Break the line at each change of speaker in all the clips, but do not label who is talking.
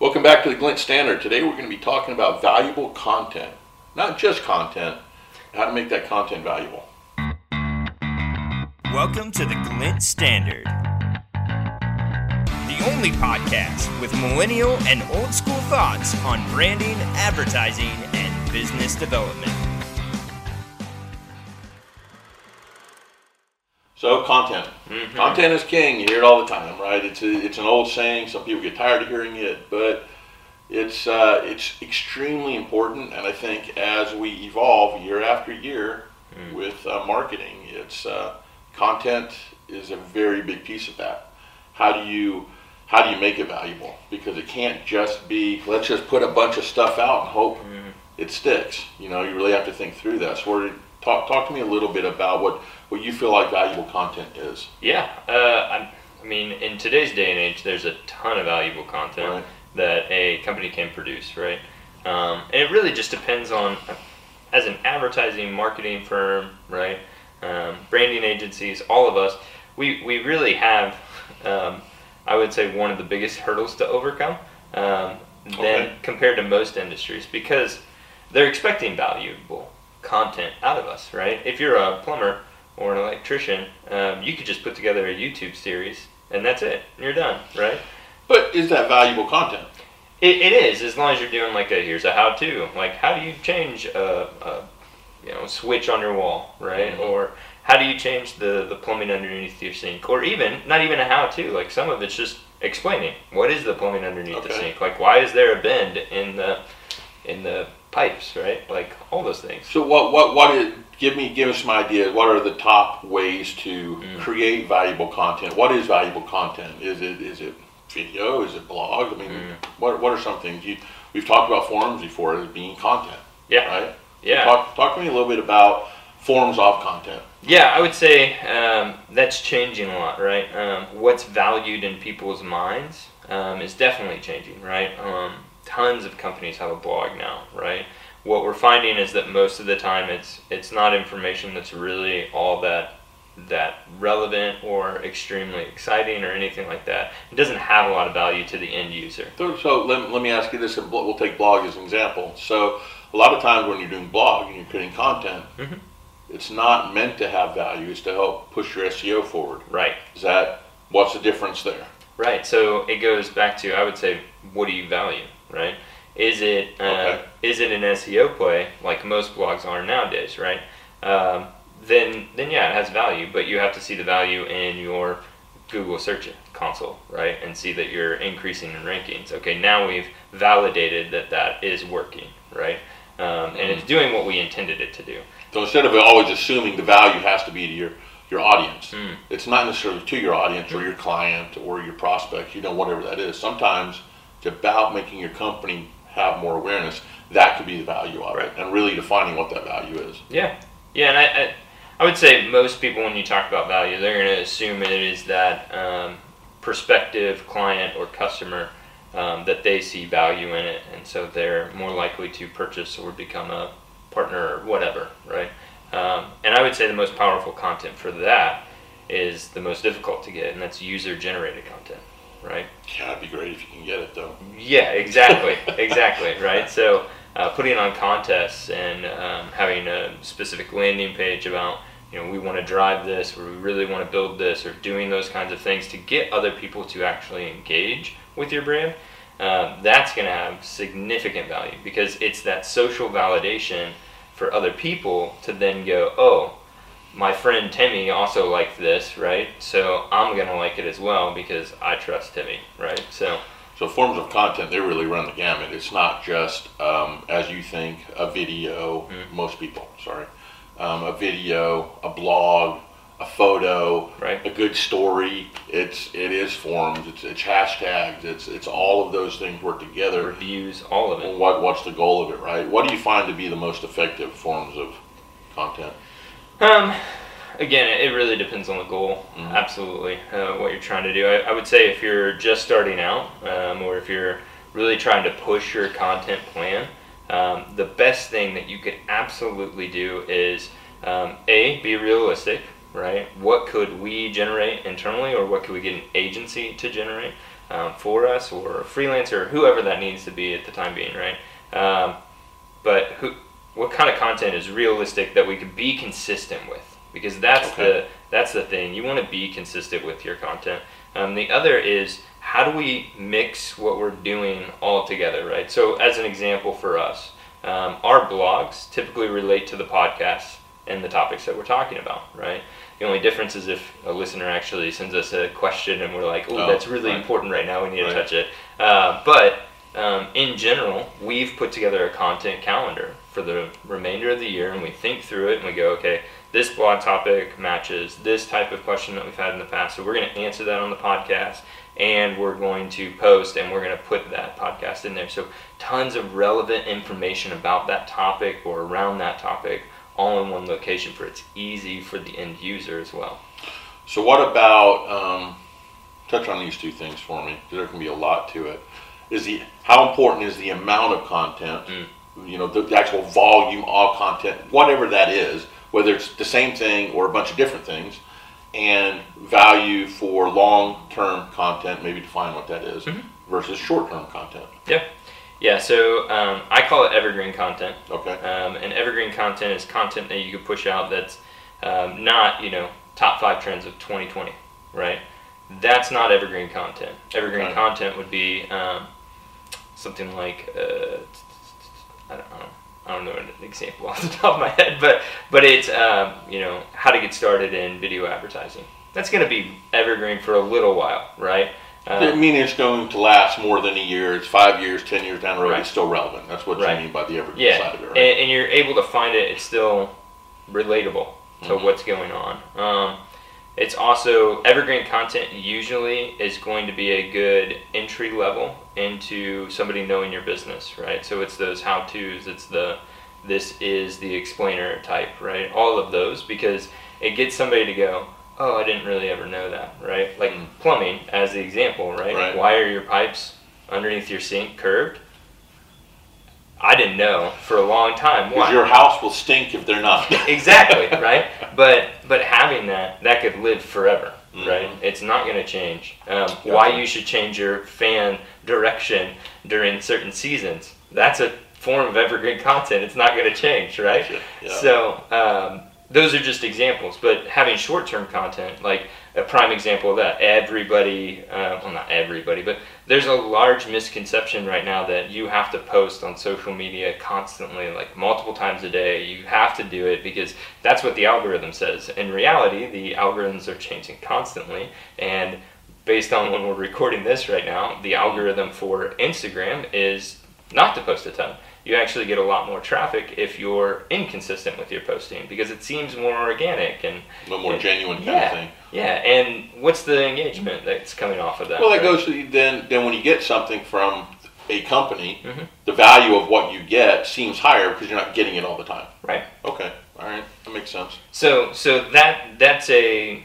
Welcome back to the Glint Standard. Today we're going to be talking about valuable content. Not just content, how to make that content valuable.
Welcome to the Glint Standard, the only podcast with millennial and old school thoughts on branding, advertising, and business development.
So content.
Mhm.
Content is king. You hear it all the time, right? It's a, it's an old saying. Some people get tired of hearing it, but it's uh, it's extremely important. And I think as we evolve year after year
Mm.
with uh, marketing, it's uh, content is a very big piece of that. How do you how do you make it valuable? Because it can't just be let's just put a bunch of stuff out and hope
Mhm.
it sticks. You know, you really have to think through that. So, we're, talk talk to me a little bit about what what you feel like valuable content is.
Yeah, uh, I, I mean, in today's day and age, there's a ton of valuable content
Right.
that a company can produce, right? Um, and it really just depends on, as an advertising marketing firm, right? Um, branding agencies, all of us, we, we really have, um, I would say, one of the biggest hurdles to overcome um, than compared to most industries because they're expecting valuable content out of us, right? If you're a plumber or an electrician, um, you could just put together a YouTube series and that's it. You're done, right?
But is that valuable content?
It, it is as long as you're doing like a here's a how to like how do you change a, a you know switch on your wall right
Mhm.
or how do you change the the plumbing underneath your sink or even not even a how to like some of it's just explaining what is the plumbing underneath the sink like why is there a bend in the in the pipes right like all those things
So what what what is give me give us some ideas. What are the top ways to
Mm.
create valuable content? What is valuable content? Is it is it video? Is it blog? I mean,
Mm.
what what are some things you we've talked about forums before as being content,
yeah
right?
yeah
Talk talk to me a little bit about forms of content.
Yeah, I would say um, that's changing a lot, right? Um, what's valued in people's minds um, is definitely changing, right? Tons of companies have a blog now, right? What we're finding is that most of the time it's it's not information that's really all that that relevant or extremely exciting or anything like that. It doesn't have a lot of value to the end user.
So, so let, let me ask you this, and we'll take blog as an example. So a lot of times when you're doing blog and you're creating content,
Mhm.
it's not meant to have value. It's to help push your SEO forward.
Right.
Is that what's the difference there?
Right. So it goes back to I would say, what do you value? Right. Is it uh,
Okay.
is it an SEO play like most blogs are nowadays? Right. Um, then then yeah, it has value, but you have to see the value in your Google Search Console, right, and see that you're increasing in rankings. Okay, now we've validated that that is working, right, um, and it's doing what we intended it to do.
So instead of always assuming the value has to be to your your audience,
Mm.
it's not necessarily to your audience or your client or your prospect. You know, whatever that is. Sometimes it's about making your company have more awareness. That could be the value of it, and really defining what that value is.
Yeah, yeah, and I, I, I would say most people, when you talk about value, they're going to assume it is that um, prospective client or customer um, that they see value in it, and so they're more likely to purchase or become a partner or whatever, right? Um, and I would say the most powerful content for that is the most difficult to get, and that's user-generated content, right?
Yeah, it'd be great if you can get it though.
Yeah, exactly, exactly, right. So uh, putting on contests and um, having a specific landing page about you know we want to drive this or we really want to build this or doing those kinds of things to get other people to actually engage with your brand. Um, that's going to have significant value because it's that social validation for other people to then go, oh, my friend Timmy also liked this, right? So I'm gonna like it as well because I trust Timmy, right? So
So forms of content, they really run the gamut. It's not just um, as you think a video.
Mm.
Most people, sorry, um, a video, a blog, a photo,
Right.
a good story. It's it is forms. It's it's hashtags. It's it's all of those things work together.
reviews, all of it.
What what's the goal of it, right? What do you find to be the most effective forms of content?
Um, again, it really depends on the goal.
Mhm.
Absolutely, uh, what you're trying to do. I, I would say if you're just starting out, um, or if you're really trying to push your content plan, um, the best thing that you could absolutely do is um, a be realistic. Right? What could we generate internally, or what could we get an agency to generate? um, for us or a freelancer or whoever that needs to be at the time being, right? Um, but who, what kind of content is realistic that we could be consistent with? Because that's
Okay.
the that's the thing. You want to be consistent with your content. Um, the other is how do we mix what we're doing all together, right? So, as an example for us, um, our blogs typically relate to the podcast and the topics that we're talking about, right? The only difference is if a listener actually sends us a question and we're like, oh, that's really
right.
important right now, we need
Right.
to touch it. Uh, but um, in general, we've put together a content calendar for the remainder of the year and we think through it and we go, okay, this blog topic matches this type of question that we've had in the past. So we're going to answer that on the podcast and we're going to post and we're going to put that podcast in there. So tons of relevant information about that topic or around that topic all in one location for it's easy for the end user as well.
So what about um, touch on these two things for me? there can be a lot to it. Is the how important is the amount of content?
Mm.
You know, the, the actual volume of content, whatever that is, whether it's the same thing or a bunch of different things, and value for long-term content. Maybe define what that is,
Mhm.
versus short-term content.
Yeah, Yeah, so um, I call it evergreen content.
Okay.
Um, and evergreen content is content that you can push out that's um, not, you know, top five trends of 2020, right? That's not evergreen content. Evergreen
Okay.
content would be um, something like, uh, I, don't, I, don't, I don't know an example off the top of my head, but but it's um, you know how to get started in video advertising. That's going to be evergreen for a little while, right?
I
Um,
mean, it's going to last more than a year. It's five years, ten years down the road.
Right.
It's still relevant. That's what
Right.
you mean by the evergreen
Yeah,
side of it, right?
and, and you're able to find it. It's still relatable to
Mhm.
what's going on. Um, it's also evergreen content. Usually is going to be a good entry level into somebody knowing your business, right? So it's those how tos. It's the this is the explainer type, right? All of those because it gets somebody to go. Oh, I didn't really ever know that, right? Like
Mm.
plumbing as the example, right?
Right.
Why are your pipes underneath your sink curved? I didn't know for a long time. Why?
your house will stink if they're not.
exactly right. But but having that that could live forever, right?
Mhm.
It's not going to change. Um, why you should change your fan direction during certain seasons? That's a form of evergreen content. It's not going to change, right?
Yeah.
So um, those are just examples. But having short-term content, like a prime example of that, everybody, uh, well, not everybody, but there's a large misconception right now that you have to post on social media constantly, like multiple times a day. You have to do it because that's what the algorithm says. In reality, the algorithms are changing constantly, and based on when we're recording this right now, the algorithm for Instagram is not to post a ton. You actually get a lot more traffic if you're inconsistent with your posting because it seems more organic and
a little more genuine kind
Yeah.
of thing.
yeah. And what's the engagement that's coming off of that?
Well, that
right?
goes to then. Then when you get something from a company,
Mhm.
the value of what you get seems higher because you're not getting it all the time.
Right.
Okay. All right. That makes sense.
So so that that's a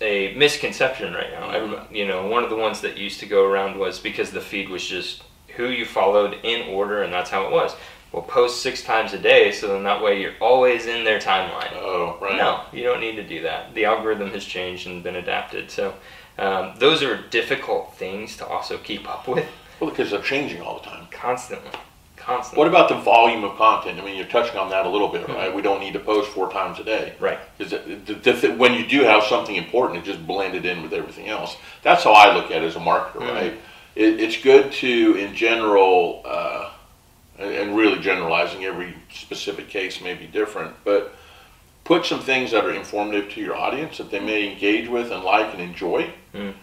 a misconception right now.
Mhm.
You know, one of the ones that used to go around was because the feed was just who you followed in order, and that's how it was. Well, post six times a day, so then that way you're always in their timeline.
Oh, right.
No, you don't need to do that. The algorithm has changed and been adapted. So um, those are difficult things to also keep up with
Well, because they're changing all the time.
constantly. Constantly.
What about the volume of content? I mean, you're touching on that a little bit,
Mhm.
right? We don't need to post four times a day.
Right.
Because when you do have something important, it just blended in with everything else. That's how I look at it as a marketer,
Mhm.
right? It, it's good to, in general, uh, and, and really generalizing, every specific case may be different, but put some things that are informative to your audience that they may engage with and like and enjoy.
Mm.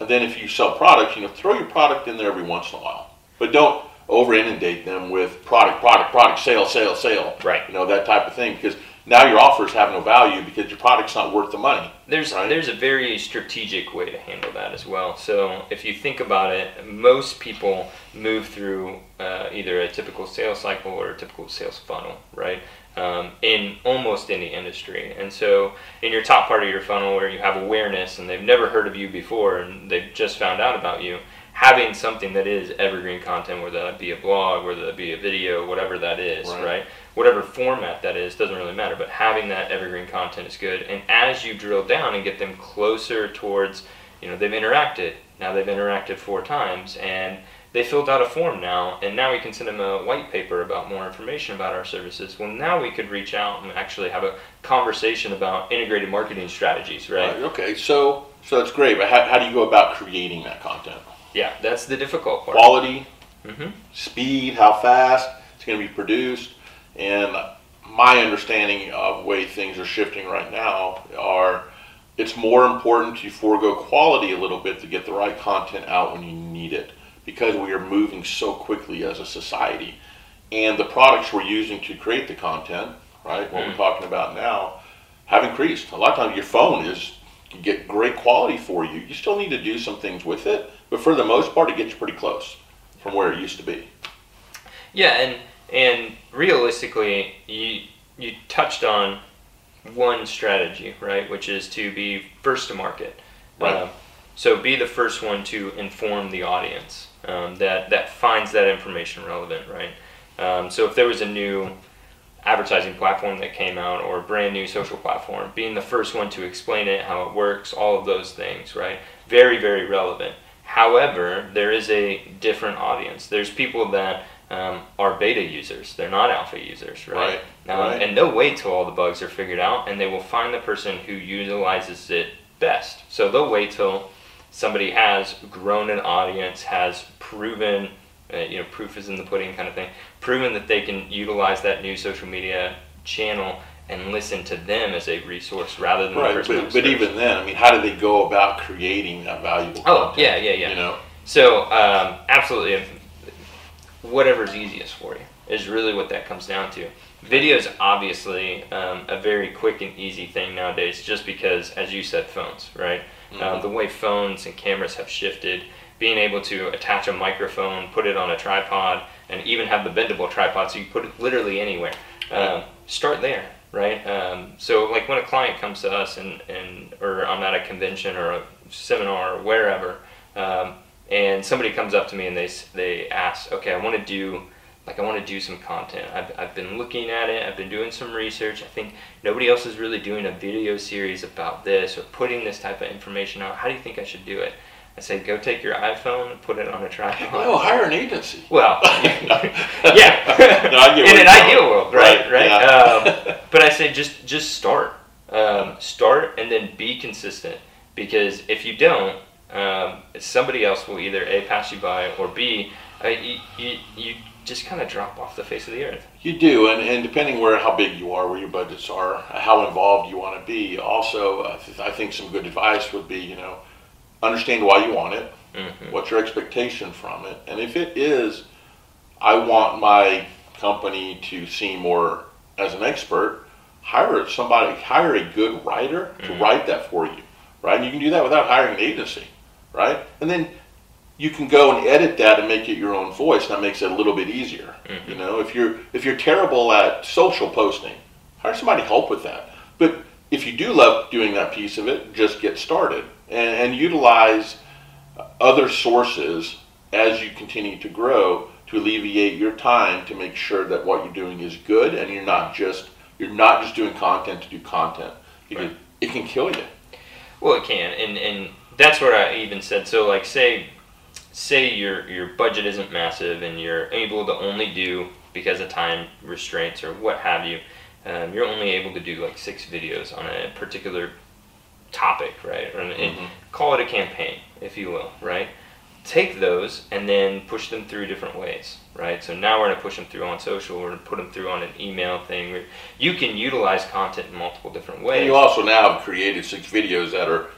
And then if you sell products, you know, throw your product in there every once in a while, but don't over inundate them with product, product, product, sale, sale, sale.
Right.
You know, that type of thing because now your offers have no value because your product's not worth the money.
There's
Right.
there's a very strategic way to handle that as well. So if you think about it, most people move through uh, either a typical sales cycle or a typical sales funnel, right? Um, in almost any industry. And so in your top part of your funnel where you have awareness and they've never heard of you before and they've just found out about you, having something that is evergreen content, whether that be a blog, whether that be a video, whatever that is,
Right.
right? Whatever format that is, doesn't really matter, but having that evergreen content is good. And as you drill down and get them closer towards, you know, they've interacted, Now they've interacted four times and they filled out a form now, and now we can send them a white paper about more information about our services. Well, now we could reach out and actually have a conversation about integrated marketing strategies, right?
Right, Okay, so so that's great, but how, how do you go about creating that content?
Yeah, that's the difficult part.
Quality,
hmm
speed, how fast it's going to be produced, and my understanding of way things are shifting right now are it's more important to forego quality a little bit to get the right content out when you need it because we are moving so quickly as a society. And the products we're using to create the content right what we're talking about now have increased. A lot of times your phone is can get great quality for you. You still need to do some things with it but for the most part it gets pretty close from where it used to be
Yeah, and and realistically, you you touched on one strategy, right, which is to be first to market.
Right.
Um, so be the first one to inform the audience um, that that finds that information relevant, right? Um, so if there was a new advertising platform that came out or a brand new social platform, being the first one to explain it, how it works, all of those things, right? Very, very relevant. However, there is a different audience. There's people that um, are beta users. They're not alpha users, right?
Right,
Um,
right.
And they'll wait till all the bugs are figured out, and they will find the person who utilizes it best. So they'll wait till somebody has grown an audience, has proven, uh, you know, proof is in the pudding kind of thing, proven that they can utilize that new social media channel and listen to them as a resource rather than the
Right,
person
but, but even then, I mean, how do they go about creating that valuable
Oh,
content?
yeah, yeah, yeah.
You know,
So, um, absolutely, whatever's easiest for you is really what that comes down to. Video is obviously um, a very quick and easy thing nowadays, just because, as you said, phones, right? Um, the way phones and cameras have shifted, being able to attach a microphone, put it on a tripod, and even have the bendable tripod so you put it literally anywhere. Um, start there, right? Um, so, like when a client comes to us and, and or I'm at a convention or a seminar or wherever, um, and somebody comes up to me and they they ask, okay, I want to do like I want to do some content. I've, I've been looking at it. I've been doing some research. I think nobody else is really doing a video series about this or putting this type of information out. How do you think I should do it? I say, go take your iPhone and put it on a tripod.
oh, hire an agency.
Well, yeah.
No, I
In an ideal world, right?
Right,
Right.
yeah.
Um, but I say just just start, um, start, and then be consistent. Because if you don't, um, somebody else will either a pass you by or b uh, you, you, you just kind of drop off the face of the earth.
You do, and, and depending where how big you are, where your budgets are, how involved you want to be. Also, I, th- I think some good advice would be, you know, understand why you want it,
Mhm.
what's your expectation from it, and if it is, I want my company to see more as an expert, hire somebody, hire a good writer to write that for you, right? And you can do that without hiring an agency, right? And then you can go and edit that and make it your own voice. That makes it a little bit easier. You know, if you're if you're terrible at social posting, hire somebody to help with that. But if you do love doing that piece of it, just get started and, and utilize other sources as you continue to grow to alleviate your time to make sure that what you're doing is good and you're not just you're not just doing content to do content because
Right.
it can kill you.
Well, it can, and and that's what I even said. So, like, say, say your your budget isn't massive, and you're able to only do because of time restraints or what have you. Um, you're only able to do like six videos on a particular topic, right? Or, and
Mhm.
call it a campaign, if you will, right? Take those and then push them through different ways, right? So now we're going to push them through on social. We're going to put them through on an email thing. You can utilize content in multiple different ways.
And you also now have created six videos that are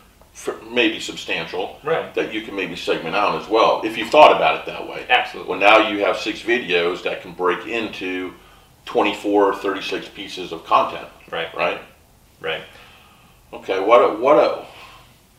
maybe substantial
right.
that you can maybe segment out as well if you've thought about it that way.
Absolutely.
Well, now you have six videos that can break into 24 or 36 pieces of content,
Right.
right?
Right.
Okay, what a, what a,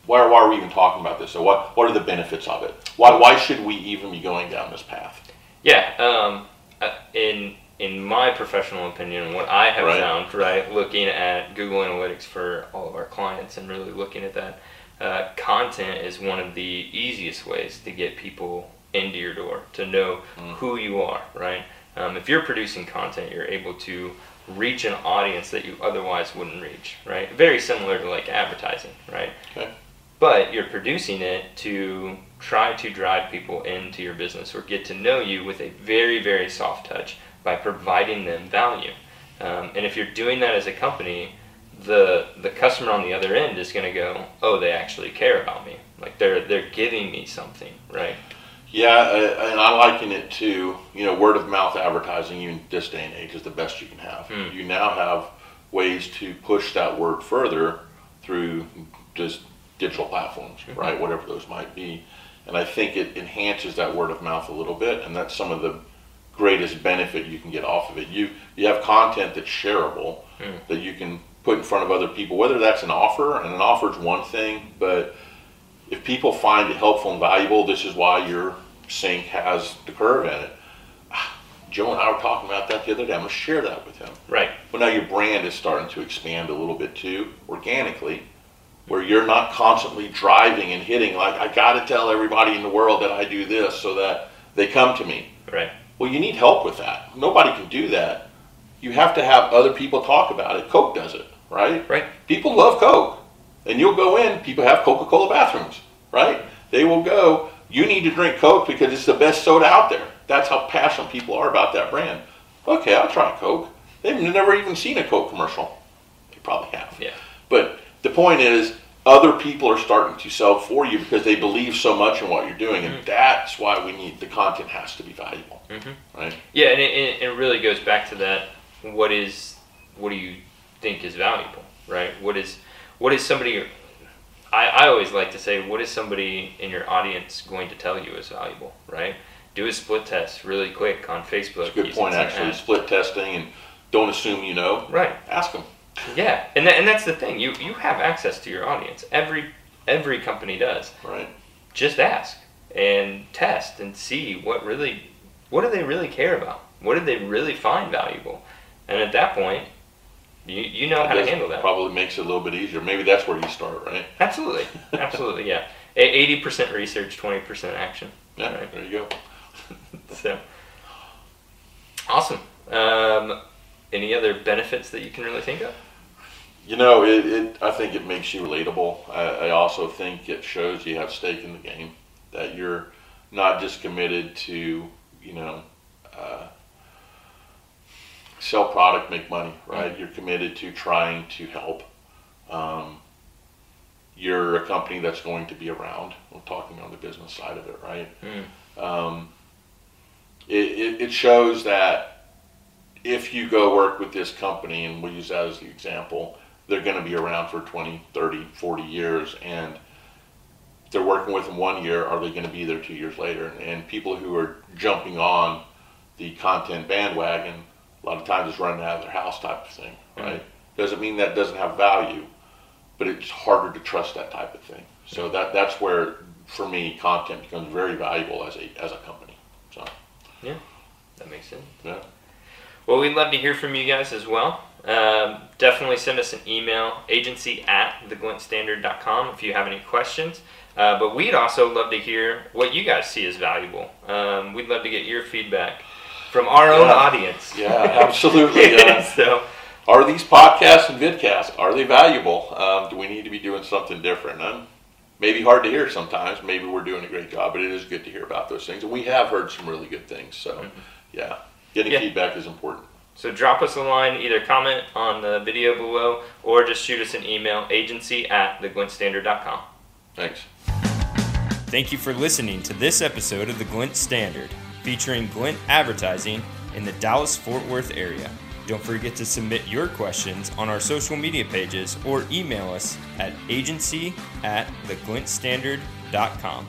why, why are we even talking about this? So what, what are the benefits of it? Why, why should we even be going down this path?
Yeah. Um, uh, in in my professional opinion, what I have
Right.
found, right, looking at Google Analytics for all of our clients and really looking at that, uh, content is one of the easiest ways to get people into your door to know
Mm.
who you are, right? Um, if you're producing content, you're able to reach an audience that you otherwise wouldn't reach, right? Very similar to like advertising, right?
Okay.
But you're producing it to try to drive people into your business or get to know you with a very, very soft touch by providing them value. Um, and if you're doing that as a company, the the customer on the other end is going to go, oh, they actually care about me. Like they're they're giving me something, right?
Yeah, uh, and I liken it to you know word of mouth advertising. In this day and age, is the best you can have.
Mm.
You now have ways to push that word further through just digital platforms,
Mhm.
right? Whatever those might be, and I think it enhances that word of mouth a little bit, and that's some of the greatest benefit you can get off of it. You you have content that's shareable
Mm.
that you can put in front of other people, whether that's an offer, and an offer is one thing, but if people find it helpful and valuable, this is why your sink has the curve in it. Ah, Joe and I were talking about that the other day. I'm gonna share that with him.
Right.
Well, now your brand is starting to expand a little bit too, organically, where you're not constantly driving and hitting like I got to tell everybody in the world that I do this so that they come to me.
Right.
Well, you need help with that. Nobody can do that. You have to have other people talk about it. Coke does it, right?
Right.
People love Coke. And you'll go in, people have Coca Cola bathrooms, right? They will go, you need to drink Coke because it's the best soda out there. That's how passionate people are about that brand. Okay, I'll try Coke. They've never even seen a Coke commercial. They probably have.
Yeah.
But the point is, other people are starting to sell for you because they believe so much in what you're doing, and that's why we need the content has to be valuable,
Mhm.
right?
Yeah, and it, it really goes back to that. What is what do you think is valuable, right? What is what is somebody? I, I always like to say, what is somebody in your audience going to tell you is valuable, right? Do a split test really quick on Facebook.
It's a good point, actually. Split testing and don't assume you know.
Right.
Ask them.
Yeah, and that, and that's the thing. You you have access to your audience. Every every company does.
Right.
Just ask and test and see what really what do they really care about. What do they really find valuable? And at that point, you you know how to handle that.
Probably makes it a little bit easier. Maybe that's where you start, right?
Absolutely, absolutely, yeah. Eighty percent research, twenty percent action.
Yeah.
Right.
There you go.
So awesome. Um, any other benefits that you can really think of?
You know, it, it. I think it makes you relatable. I, I also think it shows you have stake in the game. That you're not just committed to, you know, uh, sell product, make money, right? You're committed to trying to help. Um, you're a company that's going to be around. We're talking on the business side of it, right?
Mm.
Um, it, it, it shows that if you go work with this company, and we'll use that as the example, they're going to be around for 20, 30, 40 years. And if they're working with them one year, are they going to be there two years later? And people who are jumping on the content bandwagon, a lot of times it's running out of their house type of thing, right? Doesn't mean that doesn't have value, but it's harder to trust that type of thing. So that that's where, for me, content becomes very valuable as a as a company. So yeah,
That makes sense.
Yeah.
Well, we'd love to hear from you guys as well. Um, definitely send us an email, agency at theglintstandard.com if you have any questions. Uh, but we'd also love to hear what you guys see as valuable. Um, we'd love to get your feedback from our own audience.
yeah, absolutely. Uh,
so,
are these podcasts and vidcasts are they valuable? Um, do we need to be doing something different? Um, maybe hard to hear sometimes. Maybe we're doing a great job, but it is good to hear about those things, and we have heard some really good things. So, yeah, getting
Yeah.
feedback is important.
so drop us a line, either comment on the video below or just shoot us an email, agency at theglintstandard.com.
Thanks.
Thank you for listening to this episode of the Glint Standard, featuring Glint advertising in the Dallas Fort Worth area. Don't forget to submit your questions on our social media pages or email us at agency at theglintstandard.com.